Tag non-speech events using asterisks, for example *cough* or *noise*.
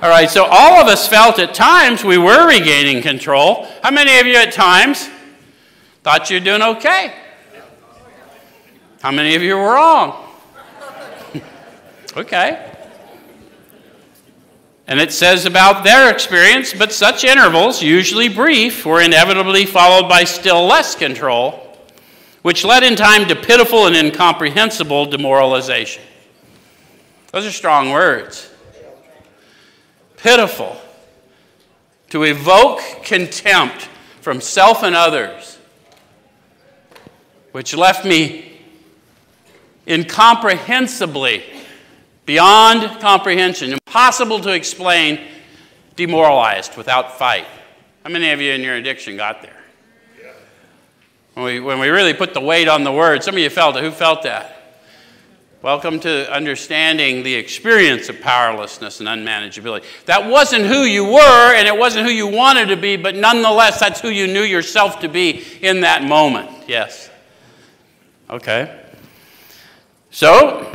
All right, so all of us felt at times we were regaining control. How many of you at times thought you're doing okay? How many of you were wrong? *laughs* okay. And it says about their experience, but such intervals, usually brief, were inevitably followed by still less control, which led in time to pitiful and incomprehensible demoralization. Those are strong words. Pitiful. To evoke contempt from self and others, which left me incomprehensibly beyond comprehension, impossible to explain, demoralized without fight. How many of you in your addiction got there? When we, when we really put the weight on the word, some of you felt it. Who felt that? Welcome to understanding the experience of powerlessness and unmanageability. That wasn't who you were, and it wasn't who you wanted to be, but nonetheless, that's who you knew yourself to be in that moment. Yes. Okay. So,